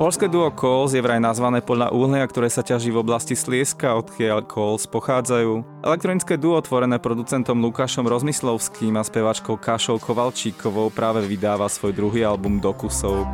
Polské duo Coles je vraj nazvané podľa uhlia, ktoré sa ťaží v oblasti Slieska, odkiaľ Coles pochádzajú. Elektronické duo tvorené producentom Lukášom Rozmyslovským a spevačkou Kašou Kovalčíkovou práve vydáva svoj druhý album Doku Soap.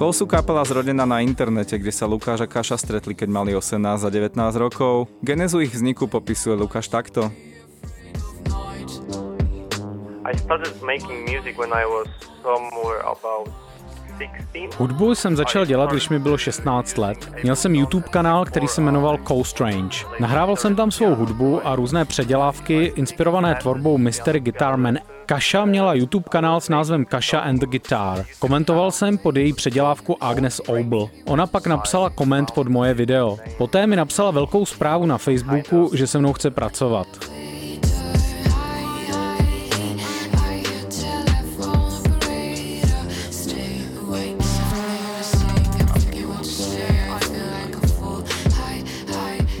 Kol sú kapela zrodená na internete, kde sa Lukáš a Kaša stretli, keď mali 18 a 19 rokov. Genezu ich vzniku popisuje Lukáš takto. I started making music when I was somewhere about Hudbu jsem začal dělat, když mi bylo 16 let. Měl jsem YouTube kanál, který se jmenoval Co Strange. Nahrával jsem tam svou hudbu a různé předělávky inspirované tvorbou Mystery Guitar Man. Kaša měla YouTube kanál s názvem Kaša and the Guitar. Komentoval jsem pod její předělávku Agnes Obl. Ona pak napsala koment pod moje video. Poté mi napsala velkou zprávu na Facebooku, že se mnou chce pracovat.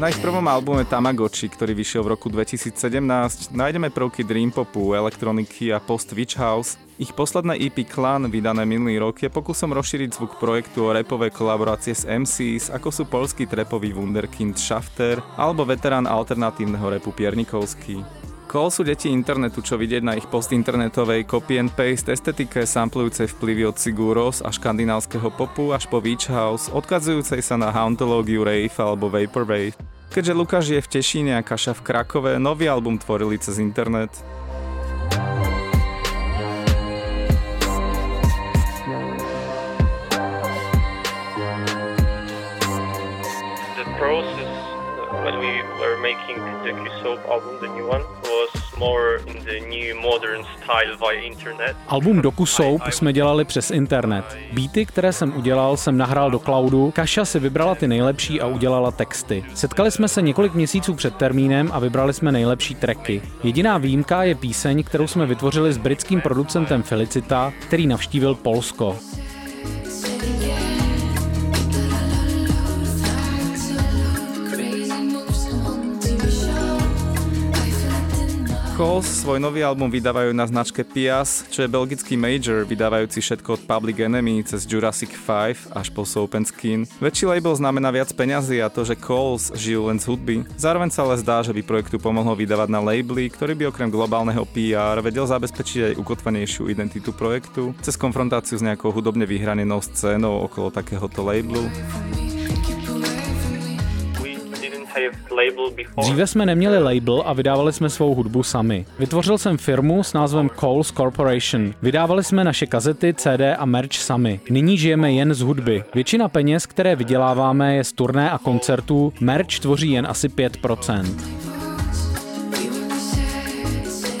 Na ich prvom albume Tamagotchi, ktorý vyšiel v roku 2017, nájdeme prvky dream popu, elektroniky a post Witch House. Ich posledné EP Clan, vydané minulý rok, je pokusom rozšíriť zvuk projektu o repové kolaborácie s MCs, ako sú polský trepový wunderkind Shafter alebo veterán alternatívneho repu Piernikovský. Call sú deti internetu, čo vidieť na ich postinternetovej copy and paste estetike samplujúcej vplyvy od Siguros a škandinávskeho popu až po Beach House, odkazujúcej sa na hauntológiu rave alebo vaporwave. Keďže Lukáš je v Tešíne a Kaša v Krakove, nový album tvorili cez internet. The process uh, when we were making the Q-Soap album, the new one, Album Doku Soap jsme dělali přes internet. Beaty, které jsem udělal, jsem nahrál do cloudu, Kaša si vybrala ty nejlepší a udělala texty. Setkali jsme se několik měsíců před termínem a vybrali jsme nejlepší tracky. Jediná výjimka je píseň, kterou jsme vytvořili s britským producentem Felicita, který navštívil Polsko. Calls svoj nový album vydávajú na značke Pias, čo je belgický major, vydávajúci všetko od Public Enemy cez Jurassic 5 až po Soap and Skin. Väčší label znamená viac peňazí a to, že Calls žijú len z hudby. Zároveň sa ale zdá, že by projektu pomohlo vydávať na labely, ktorý by okrem globálneho PR vedel zabezpečiť aj ukotvanejšiu identitu projektu cez konfrontáciu s nejakou hudobne vyhranenou scénou okolo takéhoto labelu. Dříve jsme neměli label a vydávali jsme svou hudbu sami. Vytvořil jsem firmu s názvem Coles Corporation. Vydávali jsme naše kazety, CD a merch sami. Nyní žijeme jen z hudby. Většina peněz, které vyděláváme, je z turné a koncertů, merch tvoří jen asi 5%.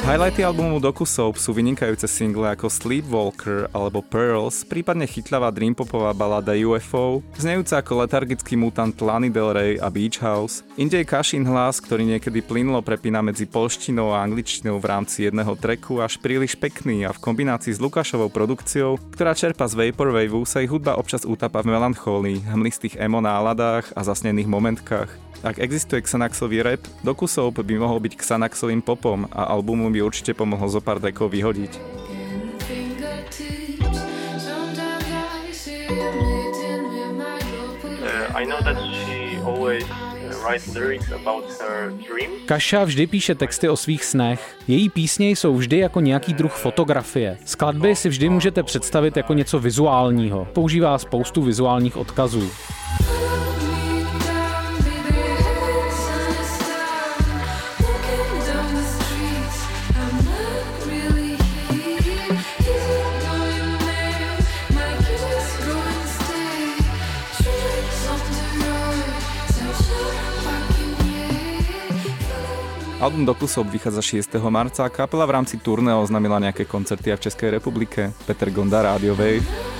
Highlighty albumu Doku Soap sú vynikajúce single ako Sleepwalker alebo Pearls, prípadne chytľavá dreampopová balada UFO, znejúca ako letargický mutant Lany Del Rey a Beach House, inde je Kašin hlas, ktorý niekedy plynulo prepína medzi polštinou a angličtinou v rámci jedného treku až príliš pekný a v kombinácii s Lukášovou produkciou, ktorá čerpa z Vaporwave, sa ich hudba občas útapa v melancholii, hmlistých emo náladách a zasnených momentkách. Ak existuje Xanaxový rap, Soap by mohol byť Xanaxovým popom a albumu by určite pomohlo zo pár dekov vyhodiť. She always Kaša vždy píše texty o svých snech. Její písně jsou vždy jako nějaký druh fotografie. Skladby si vždy můžete představit jako něco vizuálního. Používá spoustu vizuálních odkazů. Album Dokusob vychádza 6. marca a kapela v rámci turné oznámila nejaké koncerty aj v Českej republike. Peter Gonda, Radio Wave.